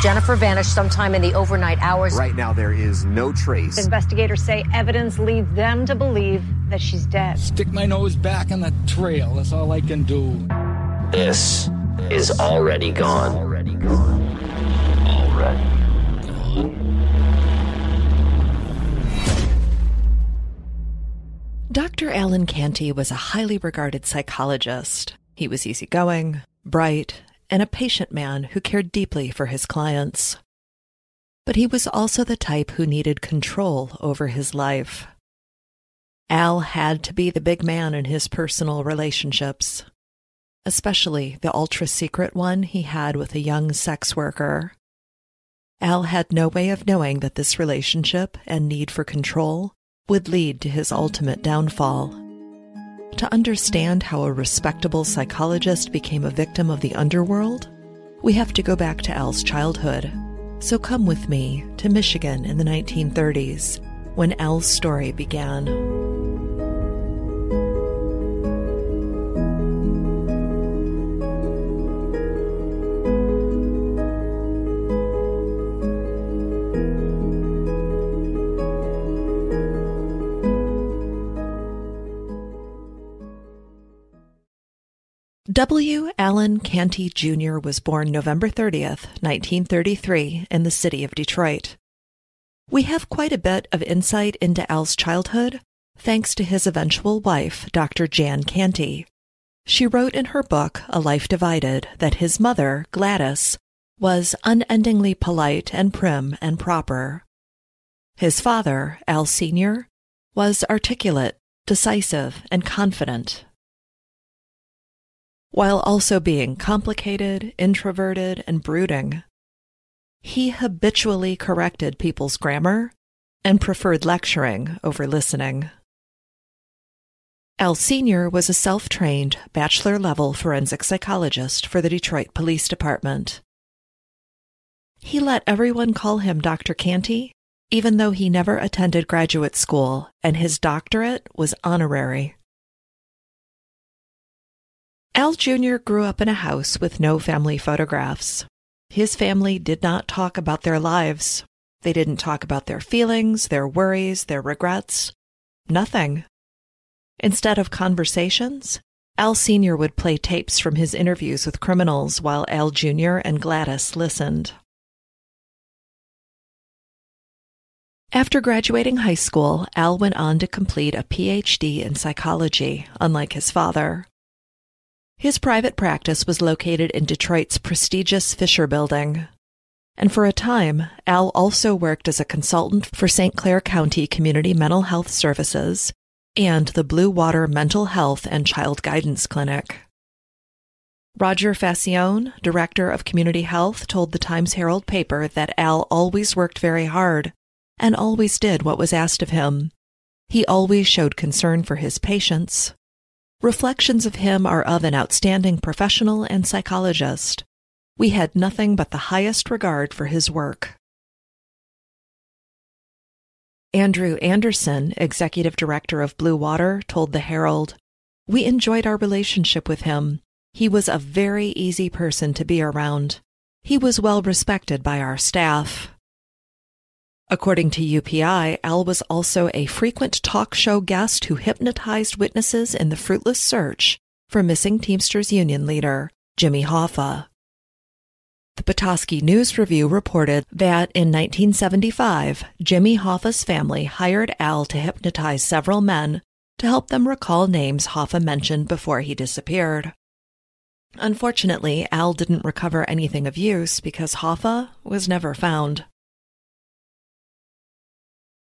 Jennifer vanished sometime in the overnight hours. Right now, there is no trace. Investigators say evidence leads them to believe that she's dead. Stick my nose back in the trail. That's all I can do. This is already gone. Already gone. Already gone. Dr. Alan Canty was a highly regarded psychologist. He was easygoing, bright, and a patient man who cared deeply for his clients. But he was also the type who needed control over his life. Al had to be the big man in his personal relationships, especially the ultra secret one he had with a young sex worker. Al had no way of knowing that this relationship and need for control would lead to his ultimate downfall. To understand how a respectable psychologist became a victim of the underworld, we have to go back to Al's childhood. So come with me to Michigan in the 1930s, when Al's story began. W. Alan Canty Jr. was born November 30th, 1933, in the city of Detroit. We have quite a bit of insight into Al's childhood thanks to his eventual wife, Dr. Jan Canty. She wrote in her book, A Life Divided, that his mother, Gladys, was unendingly polite and prim and proper. His father, Al Sr., was articulate, decisive, and confident while also being complicated, introverted, and brooding. He habitually corrected people's grammar and preferred lecturing over listening. Al Sr. was a self trained, bachelor level forensic psychologist for the Detroit Police Department. He let everyone call him Dr. Canty, even though he never attended graduate school and his doctorate was honorary. Al Jr. grew up in a house with no family photographs. His family did not talk about their lives. They didn't talk about their feelings, their worries, their regrets. Nothing. Instead of conversations, Al Sr. would play tapes from his interviews with criminals while Al Jr. and Gladys listened. After graduating high school, Al went on to complete a PhD in psychology, unlike his father. His private practice was located in Detroit's prestigious Fisher Building. And for a time, Al also worked as a consultant for St. Clair County Community Mental Health Services and the Blue Water Mental Health and Child Guidance Clinic. Roger Facione, director of community health, told the Times Herald paper that Al always worked very hard and always did what was asked of him. He always showed concern for his patients, Reflections of him are of an outstanding professional and psychologist. We had nothing but the highest regard for his work. Andrew Anderson, executive director of Blue Water, told the Herald, We enjoyed our relationship with him. He was a very easy person to be around. He was well respected by our staff. According to UPI, Al was also a frequent talk show guest who hypnotized witnesses in the fruitless search for missing Teamsters Union leader Jimmy Hoffa. The Petoskey News Review reported that in 1975, Jimmy Hoffa's family hired Al to hypnotize several men to help them recall names Hoffa mentioned before he disappeared. Unfortunately, Al didn't recover anything of use because Hoffa was never found.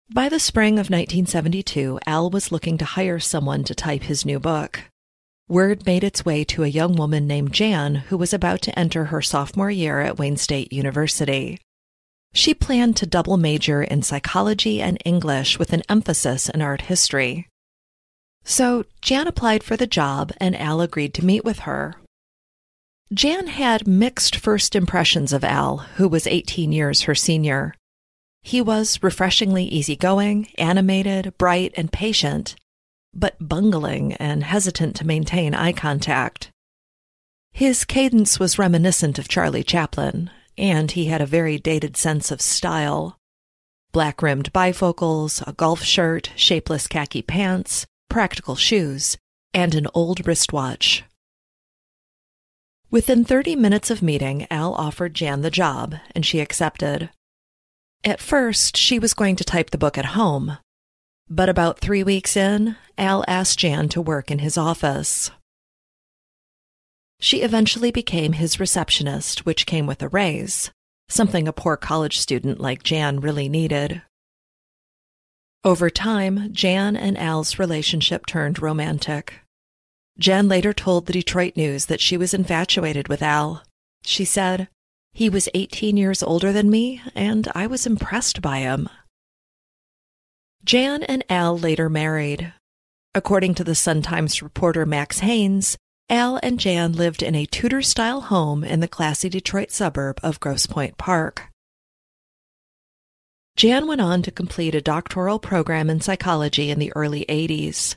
By the spring of 1972, Al was looking to hire someone to type his new book. word made its way to a young woman named Jan who was about to enter her sophomore year at Wayne State University. She planned to double major in psychology and English with an emphasis in art history. So Jan applied for the job and Al agreed to meet with her. Jan had mixed first impressions of Al, who was 18 years her senior. He was refreshingly easygoing, animated, bright, and patient, but bungling and hesitant to maintain eye contact. His cadence was reminiscent of Charlie Chaplin, and he had a very dated sense of style. Black rimmed bifocals, a golf shirt, shapeless khaki pants, practical shoes, and an old wristwatch. Within 30 minutes of meeting, Al offered Jan the job, and she accepted. At first, she was going to type the book at home, but about three weeks in, Al asked Jan to work in his office. She eventually became his receptionist, which came with a raise, something a poor college student like Jan really needed. Over time, Jan and Al's relationship turned romantic. Jan later told the Detroit News that she was infatuated with Al. She said, He was 18 years older than me, and I was impressed by him. Jan and Al later married. According to the Sun Times reporter Max Haynes, Al and Jan lived in a Tudor style home in the classy Detroit suburb of Grosse Pointe Park. Jan went on to complete a doctoral program in psychology in the early 80s.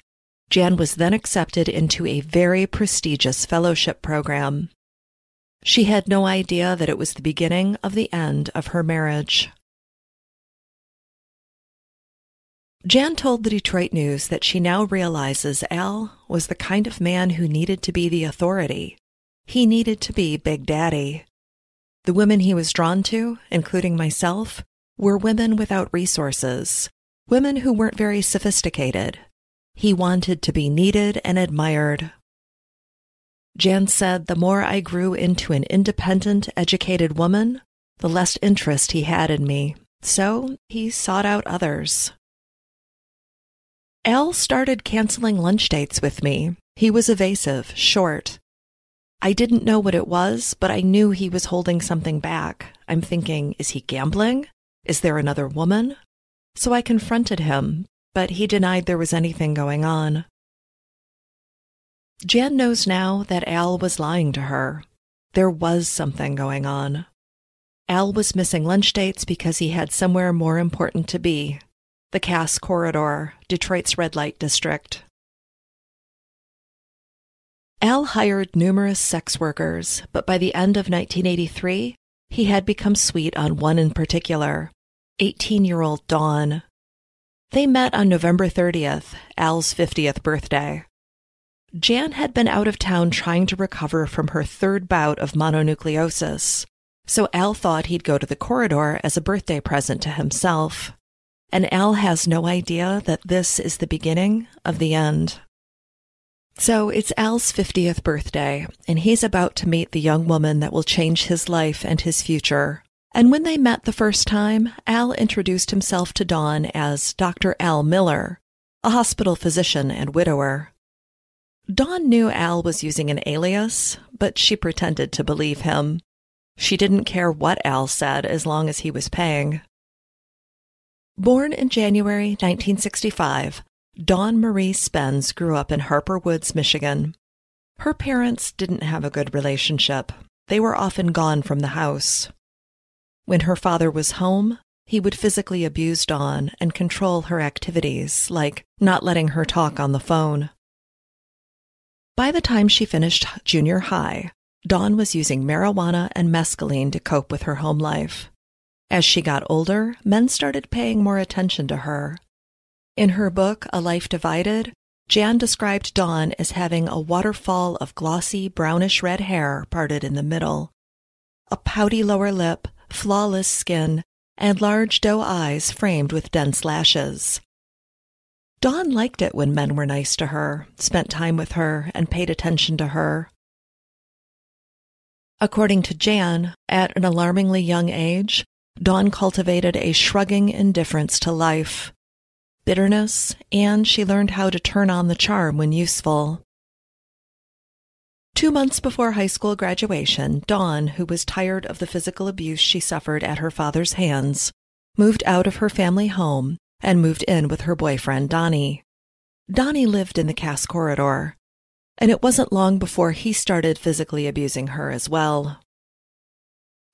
Jan was then accepted into a very prestigious fellowship program. She had no idea that it was the beginning of the end of her marriage. Jan told the Detroit News that she now realizes Al was the kind of man who needed to be the authority. He needed to be Big Daddy. The women he was drawn to, including myself, were women without resources, women who weren't very sophisticated. He wanted to be needed and admired. Jan said the more I grew into an independent, educated woman, the less interest he had in me, so he sought out others. Al started canceling lunch dates with me. He was evasive, short. I didn't know what it was, but I knew he was holding something back. I'm thinking, is he gambling? Is there another woman? So I confronted him, but he denied there was anything going on. Jan knows now that Al was lying to her. There was something going on. Al was missing lunch dates because he had somewhere more important to be the Cass Corridor, Detroit's red light district. Al hired numerous sex workers, but by the end of 1983, he had become sweet on one in particular, 18 year old Dawn. They met on November 30th, Al's 50th birthday. Jan had been out of town trying to recover from her third bout of mononucleosis, so Al thought he'd go to the corridor as a birthday present to himself and Al has no idea that this is the beginning of the end. So it's Al's 50th birthday, and he's about to meet the young woman that will change his life and his future. And when they met the first time, Al introduced himself to Dawn as Dr. Al Miller, a hospital physician and widower. Dawn knew Al was using an alias, but she pretended to believe him. She didn't care what Al said as long as he was paying. Born in January 1965, Dawn Marie Spence grew up in Harper Woods, Michigan. Her parents didn't have a good relationship. They were often gone from the house. When her father was home, he would physically abuse Dawn and control her activities, like not letting her talk on the phone. By the time she finished junior high, Dawn was using marijuana and mescaline to cope with her home life. As she got older, men started paying more attention to her. In her book, A Life Divided, Jan described Dawn as having a waterfall of glossy brownish red hair parted in the middle, a pouty lower lip, flawless skin, and large doe eyes framed with dense lashes. Dawn liked it when men were nice to her, spent time with her, and paid attention to her. According to Jan, at an alarmingly young age, Dawn cultivated a shrugging indifference to life, bitterness, and she learned how to turn on the charm when useful. Two months before high school graduation, Dawn, who was tired of the physical abuse she suffered at her father's hands, moved out of her family home and moved in with her boyfriend, Donnie. Donnie lived in the Cass corridor, and it wasn't long before he started physically abusing her as well.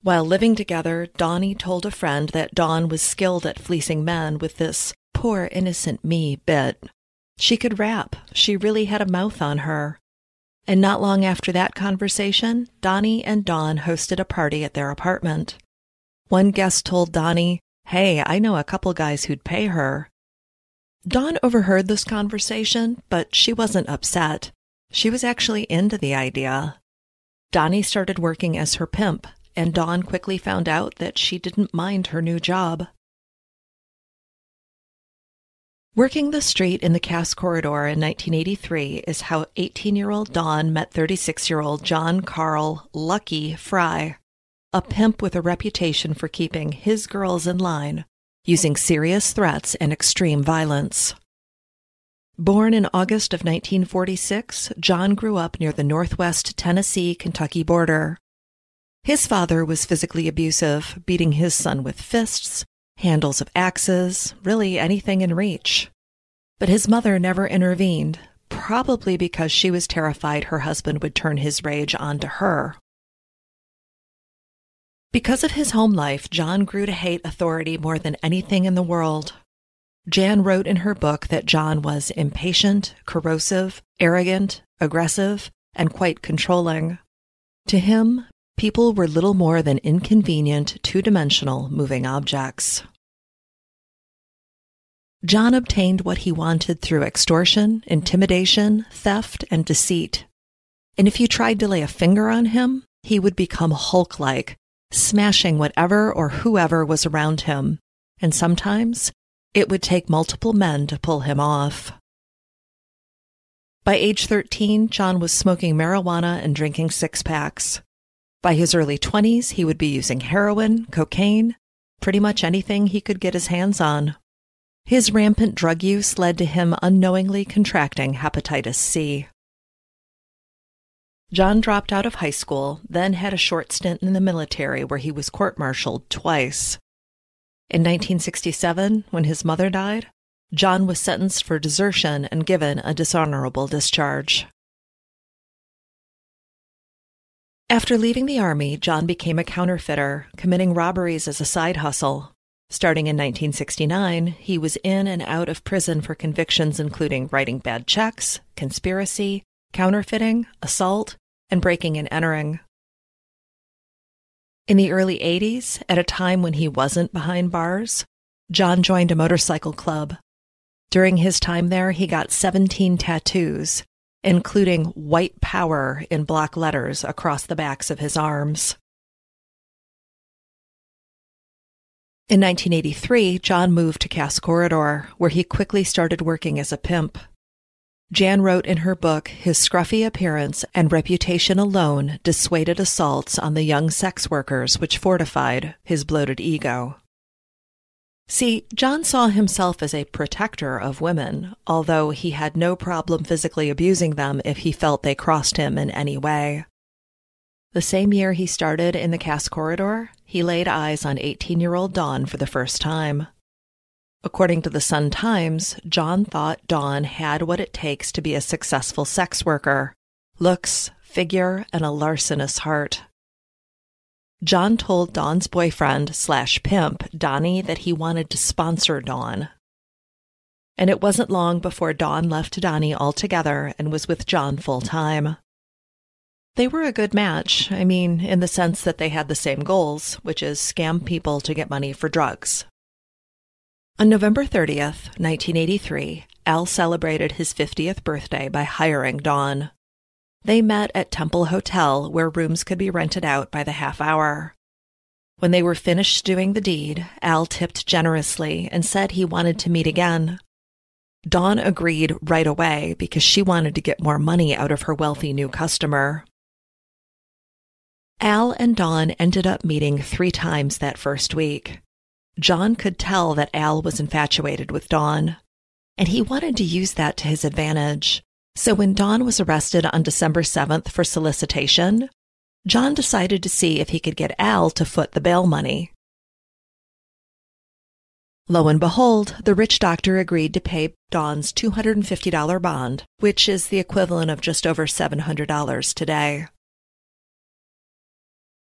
While living together, Donnie told a friend that Dawn was skilled at fleecing men with this poor innocent me bit. She could rap. She really had a mouth on her. And not long after that conversation, Donnie and Dawn hosted a party at their apartment. One guest told Donnie, Hey, I know a couple guys who'd pay her. Dawn overheard this conversation, but she wasn't upset. She was actually into the idea. Donnie started working as her pimp, and Dawn quickly found out that she didn't mind her new job. Working the street in the Cass Corridor in 1983 is how 18 year old Dawn met 36 year old John Carl Lucky Fry a pimp with a reputation for keeping his girls in line, using serious threats and extreme violence. Born in August of 1946, John grew up near the northwest Tennessee Kentucky border. His father was physically abusive, beating his son with fists, handles of axes, really anything in reach. But his mother never intervened, probably because she was terrified her husband would turn his rage onto her. Because of his home life, John grew to hate authority more than anything in the world. Jan wrote in her book that John was impatient, corrosive, arrogant, aggressive, and quite controlling. To him, people were little more than inconvenient, two dimensional moving objects. John obtained what he wanted through extortion, intimidation, theft, and deceit. And if you tried to lay a finger on him, he would become Hulk like, smashing whatever or whoever was around him, and sometimes it would take multiple men to pull him off. By age 13, John was smoking marijuana and drinking six packs. By his early 20s, he would be using heroin, cocaine, pretty much anything he could get his hands on. His rampant drug use led to him unknowingly contracting hepatitis C. John dropped out of high school, then had a short stint in the military where he was court martialed twice. In 1967, when his mother died, John was sentenced for desertion and given a dishonorable discharge. After leaving the Army, John became a counterfeiter, committing robberies as a side hustle. Starting in 1969, he was in and out of prison for convictions including writing bad checks, conspiracy, counterfeiting, assault, and breaking and entering. In the early 80s, at a time when he wasn't behind bars, John joined a motorcycle club. During his time there, he got 17 tattoos, including white power in block letters across the backs of his arms. In 1983, John moved to Cass Corridor, where he quickly started working as a pimp. Jan wrote in her book, his scruffy appearance and reputation alone dissuaded assaults on the young sex workers, which fortified his bloated ego. See, John saw himself as a protector of women, although he had no problem physically abusing them if he felt they crossed him in any way. The same year he started in the Cass Corridor, he laid eyes on 18 year old Dawn for the first time. According to the Sun Times, John thought Dawn had what it takes to be a successful sex worker looks, figure, and a larcenous heart. John told Dawn's boyfriend slash pimp, Donnie, that he wanted to sponsor Dawn. And it wasn't long before Dawn left Donnie altogether and was with John full time. They were a good match, I mean, in the sense that they had the same goals, which is scam people to get money for drugs. On November 30th, 1983, Al celebrated his 50th birthday by hiring Dawn. They met at Temple Hotel, where rooms could be rented out by the half hour. When they were finished doing the deed, Al tipped generously and said he wanted to meet again. Dawn agreed right away because she wanted to get more money out of her wealthy new customer. Al and Dawn ended up meeting three times that first week. John could tell that Al was infatuated with Dawn, and he wanted to use that to his advantage. So when Dawn was arrested on December 7th for solicitation, John decided to see if he could get Al to foot the bail money. Lo and behold, the rich doctor agreed to pay Dawn's $250 bond, which is the equivalent of just over $700 today.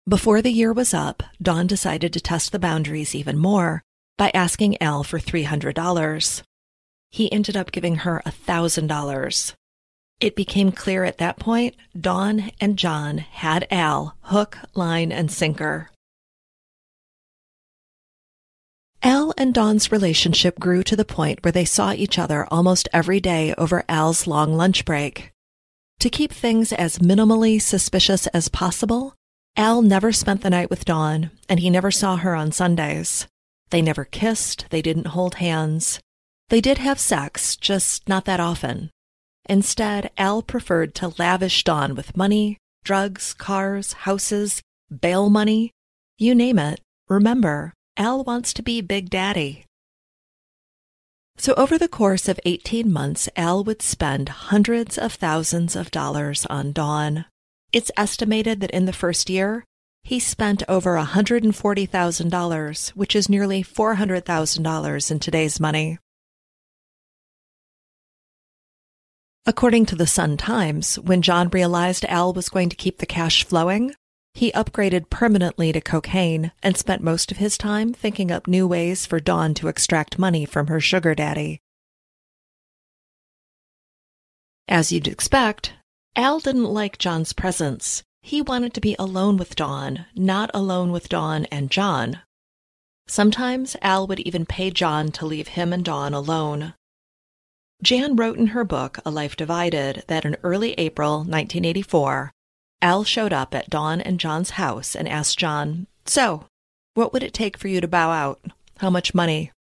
Before the year was up, Dawn decided to test the boundaries even more by asking Al for $300. He ended up giving her $1,000. It became clear at that point Dawn and John had Al hook, line, and sinker. Al and Dawn's relationship grew to the point where they saw each other almost every day over Al's long lunch break. To keep things as minimally suspicious as possible, Al never spent the night with Dawn, and he never saw her on Sundays. They never kissed, they didn't hold hands. They did have sex, just not that often. Instead, Al preferred to lavish Dawn with money, drugs, cars, houses, bail money. You name it. Remember, Al wants to be Big Daddy. So, over the course of 18 months, Al would spend hundreds of thousands of dollars on Dawn. It's estimated that in the first year, he spent over $140,000, which is nearly $400,000 in today's money. According to the Sun Times, when John realized Al was going to keep the cash flowing, he upgraded permanently to cocaine and spent most of his time thinking up new ways for Dawn to extract money from her sugar daddy. As you'd expect, Al didn't like John's presence. He wanted to be alone with Dawn, not alone with Dawn and John. Sometimes Al would even pay John to leave him and Dawn alone. Jan wrote in her book, A Life Divided, that in early April 1984, Al showed up at Dawn and John's house and asked John, So, what would it take for you to bow out? How much money?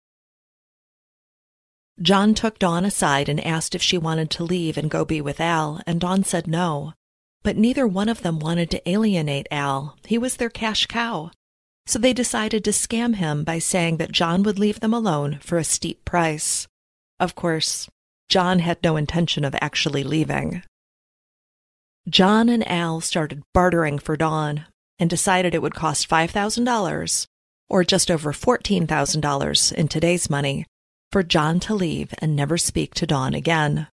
John took Dawn aside and asked if she wanted to leave and go be with Al, and Dawn said no. But neither one of them wanted to alienate Al. He was their cash cow. So they decided to scam him by saying that John would leave them alone for a steep price. Of course, John had no intention of actually leaving. John and Al started bartering for Dawn and decided it would cost $5,000, or just over $14,000 in today's money, for John to leave and never speak to Dawn again.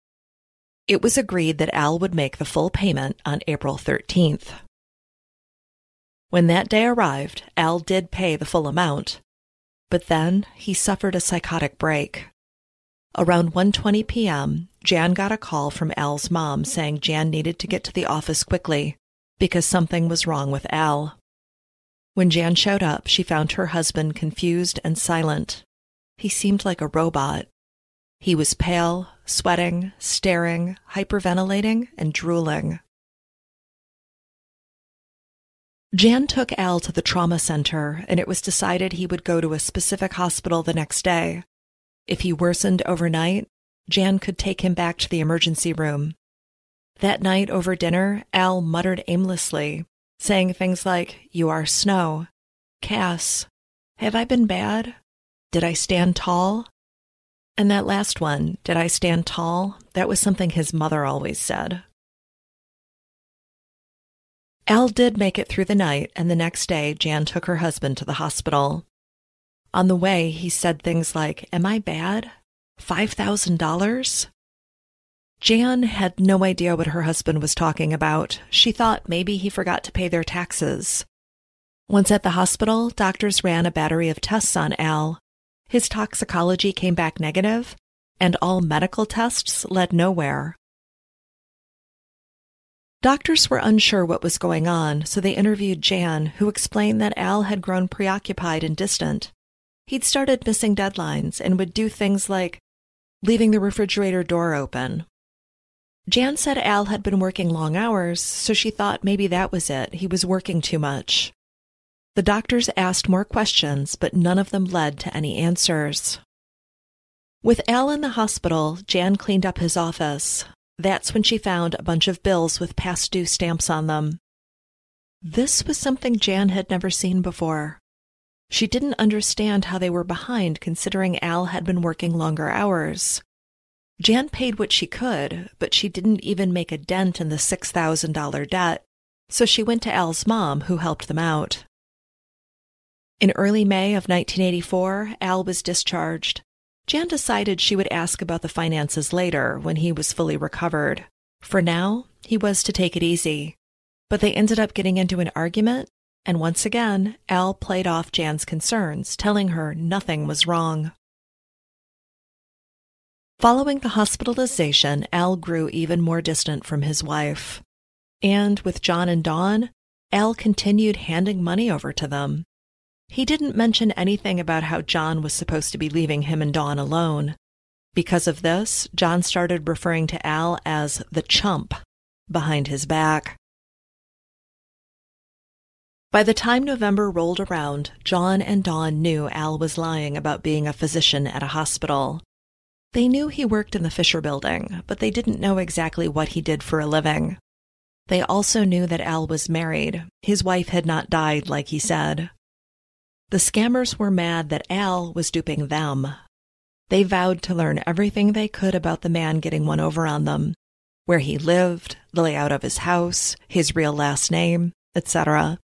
It was agreed that Al would make the full payment on April 13th. When that day arrived, Al did pay the full amount, but then he suffered a psychotic break. Around 1:20 p.m., Jan got a call from Al's mom saying Jan needed to get to the office quickly because something was wrong with Al. When Jan showed up, she found her husband confused and silent. He seemed like a robot. He was pale, sweating, staring, hyperventilating, and drooling. Jan took Al to the trauma center, and it was decided he would go to a specific hospital the next day. If he worsened overnight, Jan could take him back to the emergency room. That night over dinner, Al muttered aimlessly, saying things like, You are snow. Cass, have I been bad? Did I stand tall? And that last one, Did I stand tall? That was something his mother always said. Al did make it through the night, and the next day Jan took her husband to the hospital. On the way, he said things like, Am I bad? $5,000? Jan had no idea what her husband was talking about. She thought maybe he forgot to pay their taxes. Once at the hospital, doctors ran a battery of tests on Al. His toxicology came back negative, and all medical tests led nowhere. Doctors were unsure what was going on, so they interviewed Jan, who explained that Al had grown preoccupied and distant. He'd started missing deadlines and would do things like leaving the refrigerator door open. Jan said Al had been working long hours, so she thought maybe that was it. He was working too much. The doctors asked more questions, but none of them led to any answers. With Al in the hospital, Jan cleaned up his office. That's when she found a bunch of bills with past due stamps on them. This was something Jan had never seen before. She didn't understand how they were behind considering Al had been working longer hours. Jan paid what she could, but she didn't even make a dent in the $6,000 debt, so she went to Al's mom, who helped them out. In early May of 1984, Al was discharged. Jan decided she would ask about the finances later when he was fully recovered. For now, he was to take it easy. But they ended up getting into an argument, and once again, Al played off Jan's concerns, telling her nothing was wrong. Following the hospitalization, Al grew even more distant from his wife. And with John and Dawn, Al continued handing money over to them. He didn't mention anything about how John was supposed to be leaving him and Dawn alone. Because of this, John started referring to Al as the chump behind his back. By the time November rolled around, John and Dawn knew Al was lying about being a physician at a hospital. They knew he worked in the Fisher building, but they didn't know exactly what he did for a living. They also knew that Al was married. His wife had not died, like he said. The scammers were mad that Al was duping them. They vowed to learn everything they could about the man getting one over on them where he lived, the layout of his house, his real last name, etc.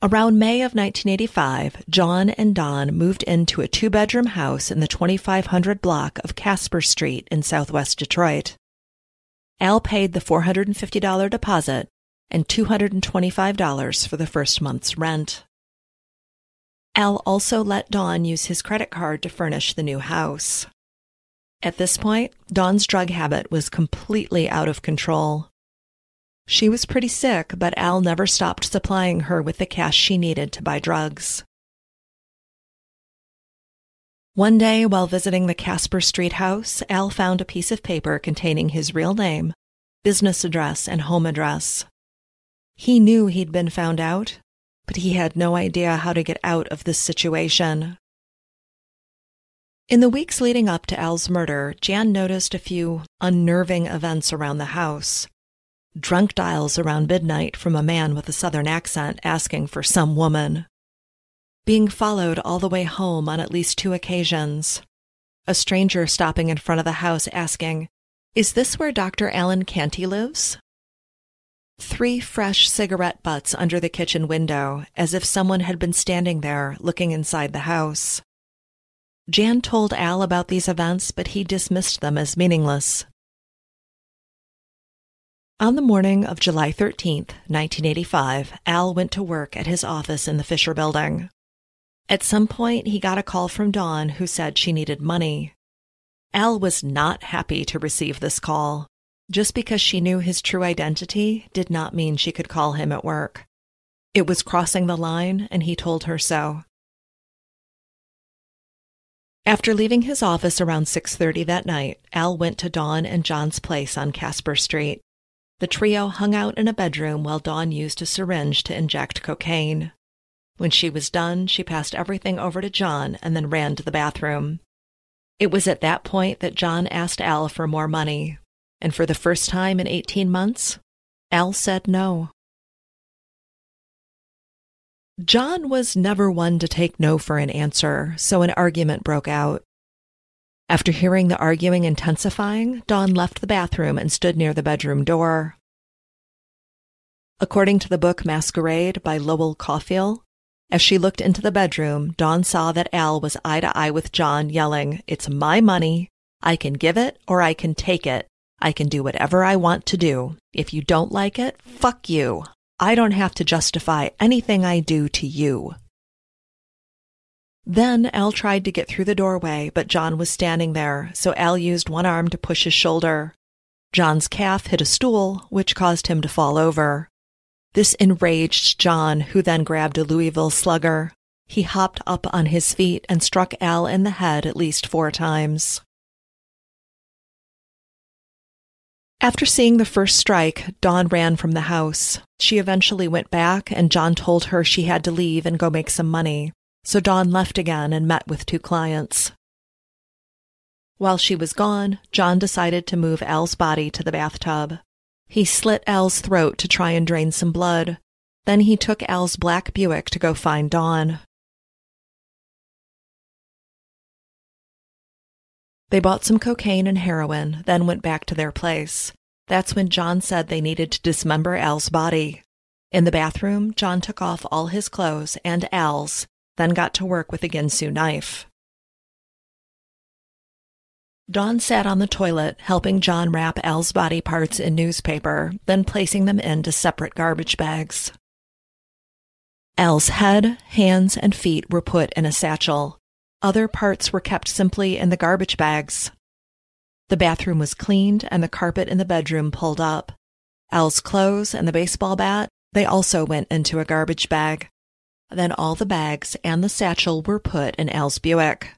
Around May of 1985, John and Dawn moved into a two bedroom house in the 2500 block of Casper Street in southwest Detroit. Al paid the $450 deposit and $225 for the first month's rent. Al also let Dawn use his credit card to furnish the new house. At this point, Dawn's drug habit was completely out of control. She was pretty sick, but Al never stopped supplying her with the cash she needed to buy drugs. One day, while visiting the Casper Street house, Al found a piece of paper containing his real name, business address, and home address. He knew he'd been found out, but he had no idea how to get out of this situation. In the weeks leading up to Al's murder, Jan noticed a few unnerving events around the house. Drunk dials around midnight from a man with a southern accent asking for some woman. Being followed all the way home on at least two occasions. A stranger stopping in front of the house asking, Is this where Dr. Alan Canty lives? Three fresh cigarette butts under the kitchen window, as if someone had been standing there looking inside the house. Jan told Al about these events, but he dismissed them as meaningless. On the morning of July 13th, 1985, Al went to work at his office in the Fisher building. At some point, he got a call from Dawn who said she needed money. Al was not happy to receive this call. Just because she knew his true identity did not mean she could call him at work. It was crossing the line, and he told her so. After leaving his office around 6:30 that night, Al went to Dawn and John's place on Casper Street. The trio hung out in a bedroom while Dawn used a syringe to inject cocaine. When she was done, she passed everything over to John and then ran to the bathroom. It was at that point that John asked Al for more money, and for the first time in 18 months, Al said no. John was never one to take no for an answer, so an argument broke out. After hearing the arguing intensifying, Dawn left the bathroom and stood near the bedroom door. According to the book Masquerade by Lowell Cauffiel, as she looked into the bedroom, Dawn saw that Al was eye to eye with John, yelling, It's my money. I can give it or I can take it. I can do whatever I want to do. If you don't like it, fuck you. I don't have to justify anything I do to you. Then Al tried to get through the doorway, but John was standing there, so Al used one arm to push his shoulder. John's calf hit a stool, which caused him to fall over. This enraged John, who then grabbed a Louisville slugger. He hopped up on his feet and struck Al in the head at least four times. After seeing the first strike, Dawn ran from the house. She eventually went back, and John told her she had to leave and go make some money. So Dawn left again and met with two clients. While she was gone, John decided to move Al's body to the bathtub. He slit Al's throat to try and drain some blood. Then he took Al's black Buick to go find Dawn. They bought some cocaine and heroin, then went back to their place. That's when John said they needed to dismember Al's body. In the bathroom, John took off all his clothes and Al's, then got to work with a Ginsu knife. Dawn sat on the toilet, helping John wrap Al's body parts in newspaper, then placing them into separate garbage bags. Al's head, hands, and feet were put in a satchel. Other parts were kept simply in the garbage bags. The bathroom was cleaned and the carpet in the bedroom pulled up. Al's clothes and the baseball bat, they also went into a garbage bag. Then all the bags and the satchel were put in Al's Buick.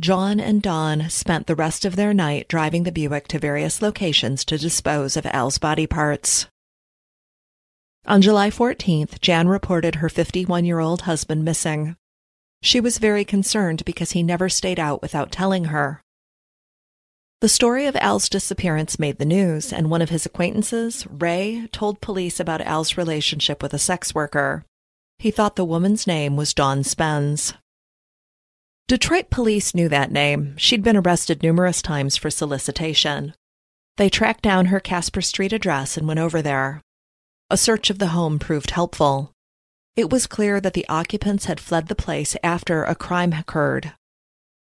John and Dawn spent the rest of their night driving the Buick to various locations to dispose of Al's body parts. On July 14th, Jan reported her 51 year old husband missing. She was very concerned because he never stayed out without telling her. The story of Al's disappearance made the news, and one of his acquaintances, Ray, told police about Al's relationship with a sex worker. He thought the woman's name was Dawn Spence. Detroit police knew that name. She'd been arrested numerous times for solicitation. They tracked down her Casper Street address and went over there. A search of the home proved helpful. It was clear that the occupants had fled the place after a crime occurred.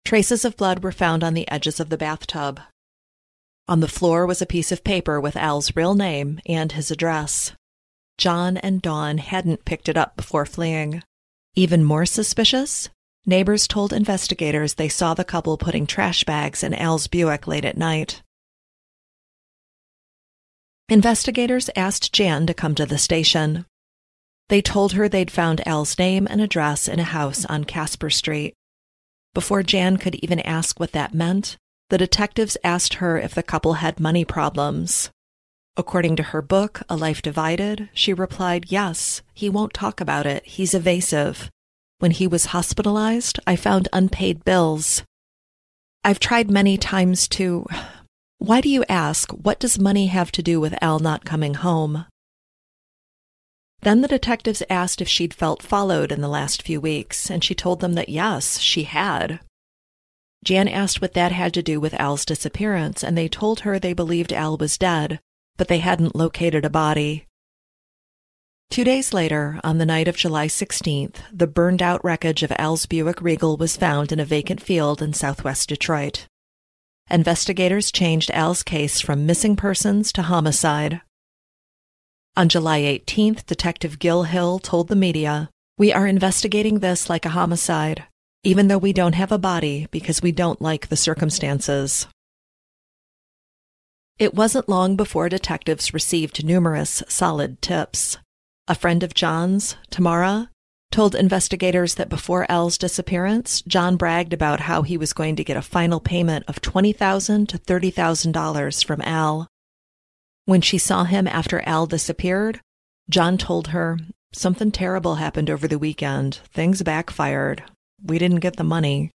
Traces of blood were found on the edges of the bathtub. On the floor was a piece of paper with Al's real name and his address. John and Dawn hadn't picked it up before fleeing. Even more suspicious, neighbors told investigators they saw the couple putting trash bags in Al's Buick late at night. Investigators asked Jan to come to the station. They told her they'd found Al's name and address in a house on Casper Street. Before Jan could even ask what that meant, the detectives asked her if the couple had money problems. According to her book, A Life Divided, she replied, Yes, he won't talk about it. He's evasive. When he was hospitalized, I found unpaid bills. I've tried many times to. Why do you ask? What does money have to do with Al not coming home? Then the detectives asked if she'd felt followed in the last few weeks, and she told them that yes, she had. Jan asked what that had to do with Al's disappearance, and they told her they believed Al was dead, but they hadn't located a body. Two days later, on the night of July 16th, the burned out wreckage of Al's Buick Regal was found in a vacant field in southwest Detroit. Investigators changed Al's case from missing persons to homicide. On July 18th, Detective Gil Hill told the media, We are investigating this like a homicide, even though we don't have a body because we don't like the circumstances. It wasn't long before detectives received numerous solid tips. A friend of John's, Tamara, told investigators that before Al's disappearance, John bragged about how he was going to get a final payment of 20,000 to $30,000 from Al. When she saw him after Al disappeared, John told her, Something terrible happened over the weekend. Things backfired. We didn't get the money.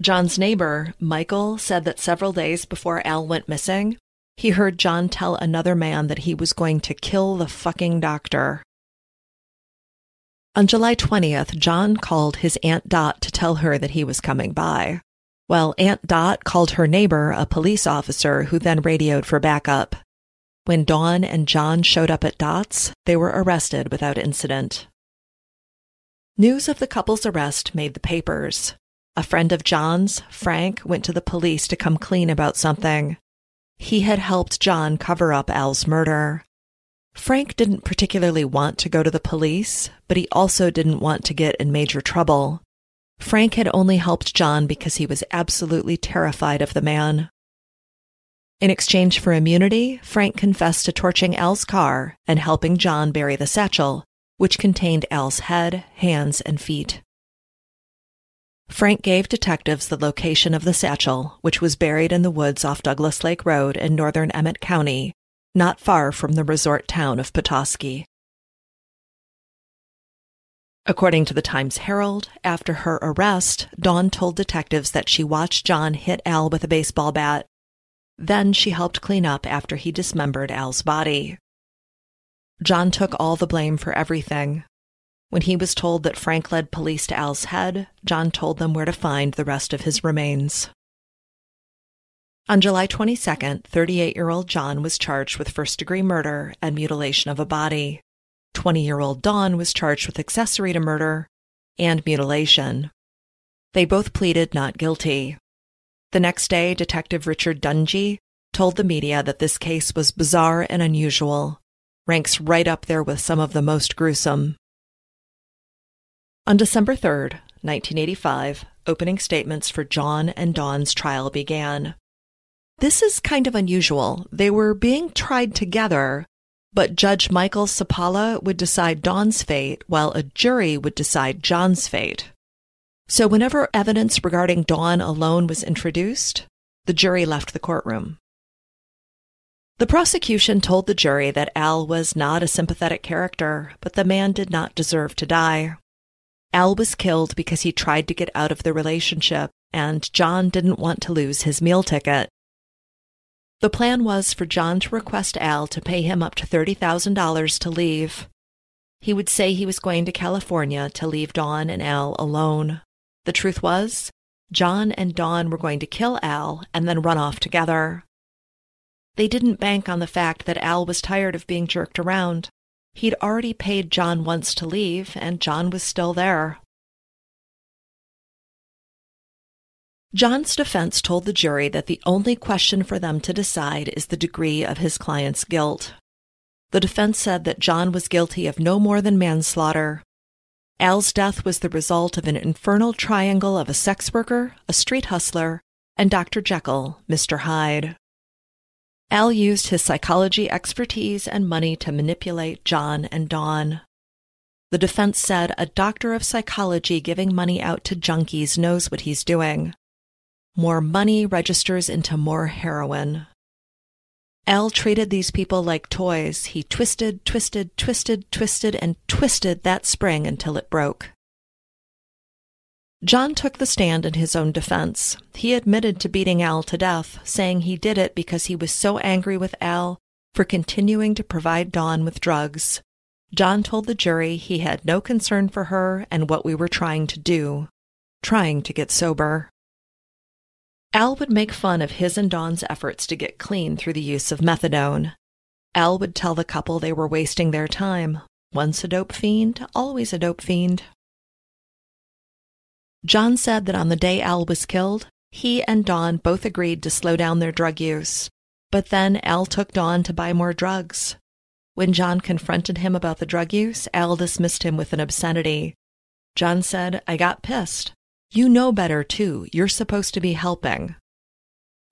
John's neighbor, Michael, said that several days before Al went missing, he heard John tell another man that he was going to kill the fucking doctor. On July 20th, John called his Aunt Dot to tell her that he was coming by. Well, Aunt Dot called her neighbor a police officer who then radioed for backup. When Dawn and John showed up at Dot's, they were arrested without incident. News of the couple's arrest made the papers. A friend of John's, Frank, went to the police to come clean about something. He had helped John cover up Al's murder. Frank didn't particularly want to go to the police, but he also didn't want to get in major trouble. Frank had only helped John because he was absolutely terrified of the man. In exchange for immunity, Frank confessed to torching Al's car and helping John bury the satchel, which contained Al's head, hands, and feet. Frank gave detectives the location of the satchel, which was buried in the woods off Douglas Lake Road in northern Emmet County, not far from the resort town of Petoskey. According to the Times Herald, after her arrest, Dawn told detectives that she watched John hit Al with a baseball bat. Then she helped clean up after he dismembered Al's body. John took all the blame for everything. When he was told that Frank led police to Al's head, John told them where to find the rest of his remains. On July 22nd, 38 year old John was charged with first degree murder and mutilation of a body. 20 year old Dawn was charged with accessory to murder and mutilation. They both pleaded not guilty. The next day, Detective Richard Dungy told the media that this case was bizarre and unusual, ranks right up there with some of the most gruesome. On December 3rd, 1985, opening statements for John and Dawn's trial began. This is kind of unusual. They were being tried together, but Judge Michael Sapala would decide Dawn's fate while a jury would decide John's fate. So whenever evidence regarding Dawn alone was introduced, the jury left the courtroom. The prosecution told the jury that Al was not a sympathetic character, but the man did not deserve to die. Al was killed because he tried to get out of the relationship, and John didn't want to lose his meal ticket. The plan was for John to request Al to pay him up to $30,000 to leave. He would say he was going to California to leave Dawn and Al alone. The truth was, John and Dawn were going to kill Al and then run off together. They didn't bank on the fact that Al was tired of being jerked around. He'd already paid John once to leave, and John was still there. John's defense told the jury that the only question for them to decide is the degree of his client's guilt. The defense said that John was guilty of no more than manslaughter. Al's death was the result of an infernal triangle of a sex worker, a street hustler, and Dr. Jekyll, Mr. Hyde. Al used his psychology expertise and money to manipulate John and Dawn. The defense said a doctor of psychology giving money out to junkies knows what he's doing. More money registers into more heroin. Al treated these people like toys. He twisted, twisted, twisted, twisted, and twisted that spring until it broke. John took the stand in his own defense. He admitted to beating Al to death, saying he did it because he was so angry with Al for continuing to provide Dawn with drugs. John told the jury he had no concern for her and what we were trying to do, trying to get sober. Al would make fun of his and Dawn's efforts to get clean through the use of methadone. Al would tell the couple they were wasting their time. Once a dope fiend, always a dope fiend. John said that on the day Al was killed, he and Dawn both agreed to slow down their drug use. But then Al took Dawn to buy more drugs. When John confronted him about the drug use, Al dismissed him with an obscenity. John said, I got pissed. You know better, too. You're supposed to be helping.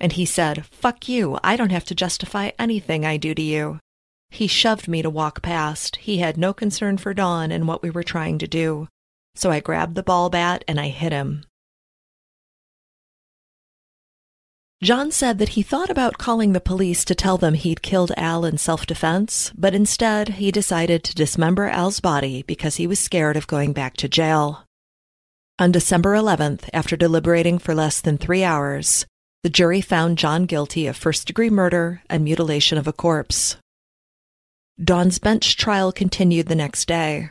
And he said, Fuck you. I don't have to justify anything I do to you. He shoved me to walk past. He had no concern for Dawn and what we were trying to do so I grabbed the ball bat and I hit him. John said that he thought about calling the police to tell them he'd killed Al in self defense, but instead he decided to dismember Al's body because he was scared of going back to jail. On December 11th, after deliberating for less than three hours, the jury found John guilty of first degree murder and mutilation of a corpse. Dawn's bench trial continued the next day.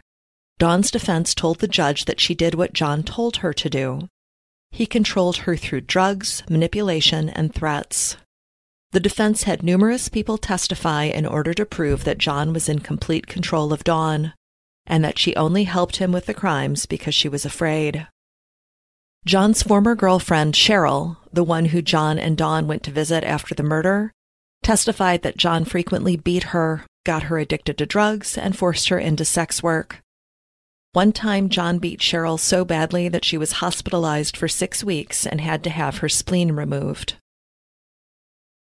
Dawn's defense told the judge that she did what John told her to do. He controlled her through drugs, manipulation, and threats. The defense had numerous people testify in order to prove that John was in complete control of Dawn, and that she only helped him with the crimes because she was afraid. John's former girlfriend, Cheryl, the one who John and Dawn went to visit after the murder, testified that John frequently beat her, got her addicted to drugs, and forced her into sex work. One time, John beat Cheryl so badly that she was hospitalized for six weeks and had to have her spleen removed.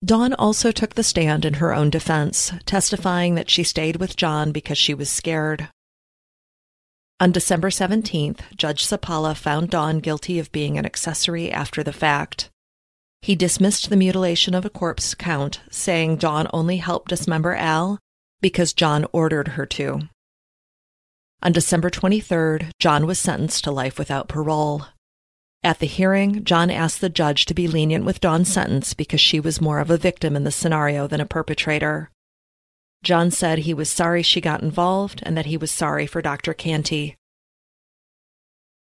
Dawn also took the stand in her own defense, testifying that she stayed with John because she was scared. On December 17th, Judge Sapala found Dawn guilty of being an accessory after the fact. He dismissed the mutilation of a corpse count, saying Dawn only helped dismember Al because John ordered her to. On December 23rd, John was sentenced to life without parole. At the hearing, John asked the judge to be lenient with Dawn's sentence because she was more of a victim in the scenario than a perpetrator. John said he was sorry she got involved and that he was sorry for Dr. Canty.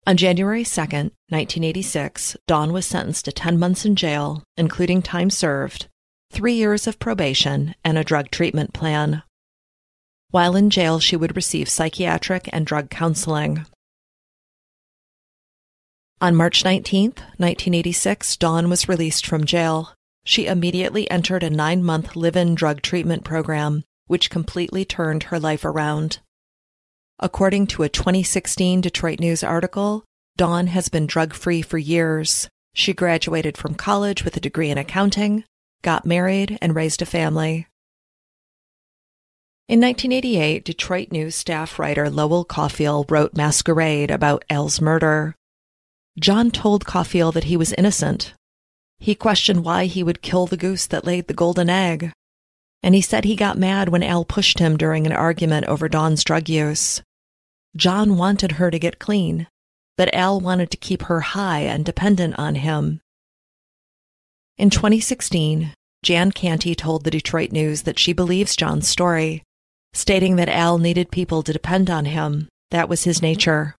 On January 2, 1986, Dawn was sentenced to 10 months in jail, including time served, three years of probation, and a drug treatment plan. While in jail, she would receive psychiatric and drug counseling. On March 19, 1986, Dawn was released from jail. She immediately entered a nine month live in drug treatment program, which completely turned her life around. According to a 2016 Detroit News article, Dawn has been drug free for years. She graduated from college with a degree in accounting, got married, and raised a family. In 1988, Detroit News staff writer Lowell Cauffiel wrote Masquerade about Al's murder. John told Cauffiel that he was innocent. He questioned why he would kill the goose that laid the golden egg. And he said he got mad when Al pushed him during an argument over Dawn's drug use. John wanted her to get clean, but Al wanted to keep her high and dependent on him. In 2016, Jan Canty told the Detroit News that she believes John's story, stating that Al needed people to depend on him. That was his nature.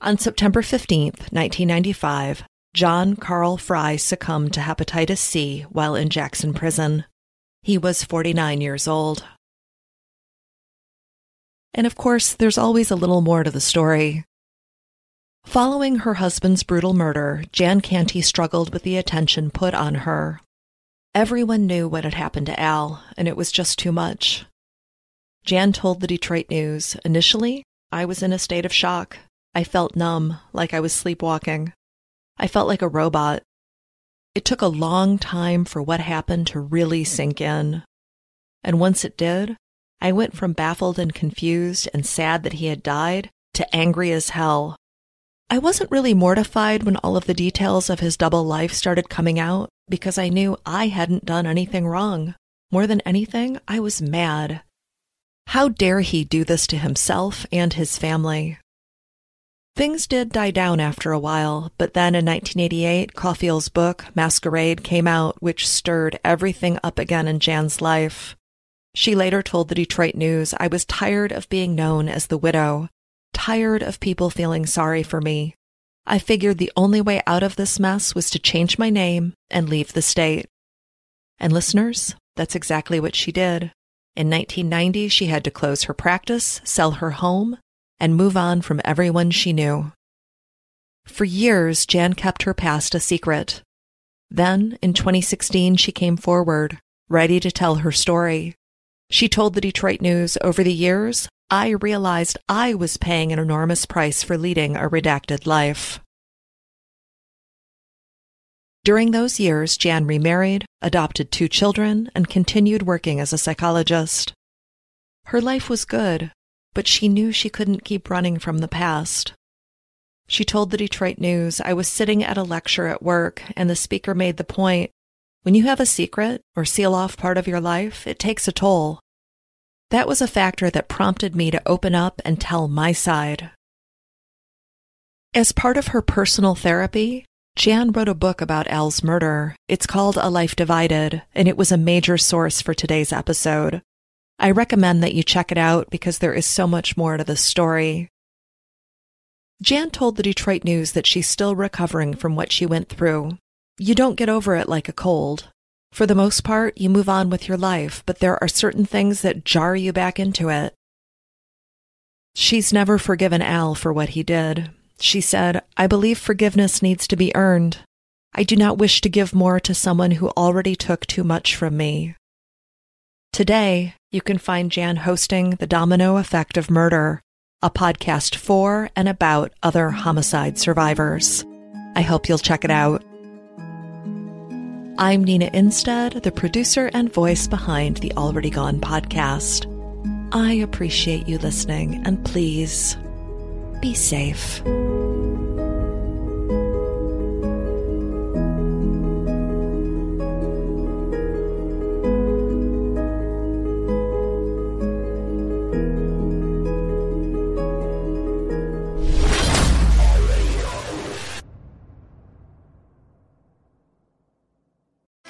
On September 15, 1995, John Carl Fry succumbed to hepatitis C while in Jackson Prison. He was 49 years old. And of course, there's always a little more to the story. Following her husband's brutal murder, Jan Canty struggled with the attention put on her. Everyone knew what had happened to Al, and it was just too much. Jan told the Detroit News, initially, I was in a state of shock. I felt numb, like I was sleepwalking. I felt like a robot. It took a long time for what happened to really sink in. And once it did, I went from baffled and confused and sad that he had died to angry as hell. I wasn't really mortified when all of the details of his double life started coming out because I knew I hadn't done anything wrong. More than anything, I was mad. How dare he do this to himself and his family? Things did die down after a while, but then in 1988, Cauffiel's book, Masquerade, came out, which stirred everything up again in Jan's life. She later told the Detroit News, I was tired of being known as the widow, tired of people feeling sorry for me. I figured the only way out of this mess was to change my name and leave the state. And listeners, that's exactly what she did. In 1990, she had to close her practice, sell her home, and move on from everyone she knew. For years, Jan kept her past a secret. Then, in 2016, she came forward, ready to tell her story. She told the Detroit News over the years, I realized I was paying an enormous price for leading a redacted life. During those years, Jan remarried, adopted two children, and continued working as a psychologist. Her life was good, but she knew she couldn't keep running from the past. She told the Detroit News, I was sitting at a lecture at work, and the speaker made the point when you have a secret or seal off part of your life, it takes a toll. That was a factor that prompted me to open up and tell my side. As part of her personal therapy, Jan wrote a book about Al's murder. It's called A Life Divided, and it was a major source for today's episode. I recommend that you check it out because there is so much more to the story. Jan told the Detroit News that she's still recovering from what she went through, you don't get over it like a cold. For the most part, you move on with your life, but there are certain things that jar you back into it. She's never forgiven Al for what he did. She said, I believe forgiveness needs to be earned. I do not wish to give more to someone who already took too much from me. Today, you can find Jan hosting The Domino Effect of Murder, a podcast for and about other homicide survivors. I hope you'll check it out. I'm Nina Innsted, the producer and voice behind the Already Gone podcast. I appreciate you listening, and please be safe.